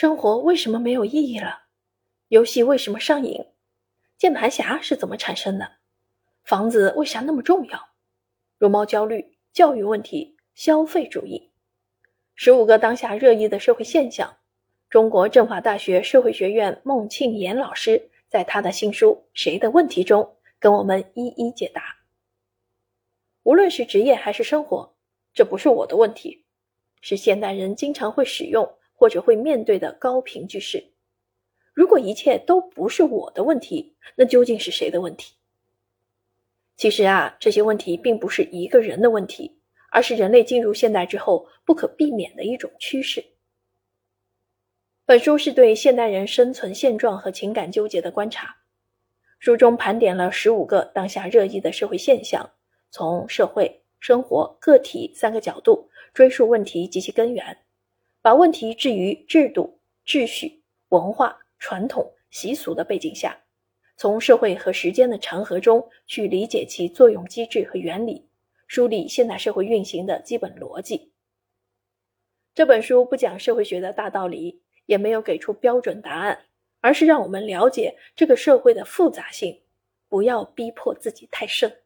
生活为什么没有意义了？游戏为什么上瘾？键盘侠是怎么产生的？房子为啥那么重要？容貌焦虑、教育问题、消费主义，十五个当下热议的社会现象。中国政法大学社会学院孟庆岩老师在他的新书《谁的问题》中跟我们一一解答。无论是职业还是生活，这不是我的问题，是现代人经常会使用或者会面对的高频句式。如果一切都不是我的问题，那究竟是谁的问题？其实啊，这些问题并不是一个人的问题，而是人类进入现代之后不可避免的一种趋势。本书是对现代人生存现状和情感纠结的观察。书中盘点了十五个当下热议的社会现象，从社会、生活、个体三个角度追溯问题及其根源，把问题置于制度、秩序、文化、传统、习俗的背景下，从社会和时间的长河中去理解其作用机制和原理，梳理现代社会运行的基本逻辑。这本书不讲社会学的大道理。也没有给出标准答案，而是让我们了解这个社会的复杂性，不要逼迫自己太深。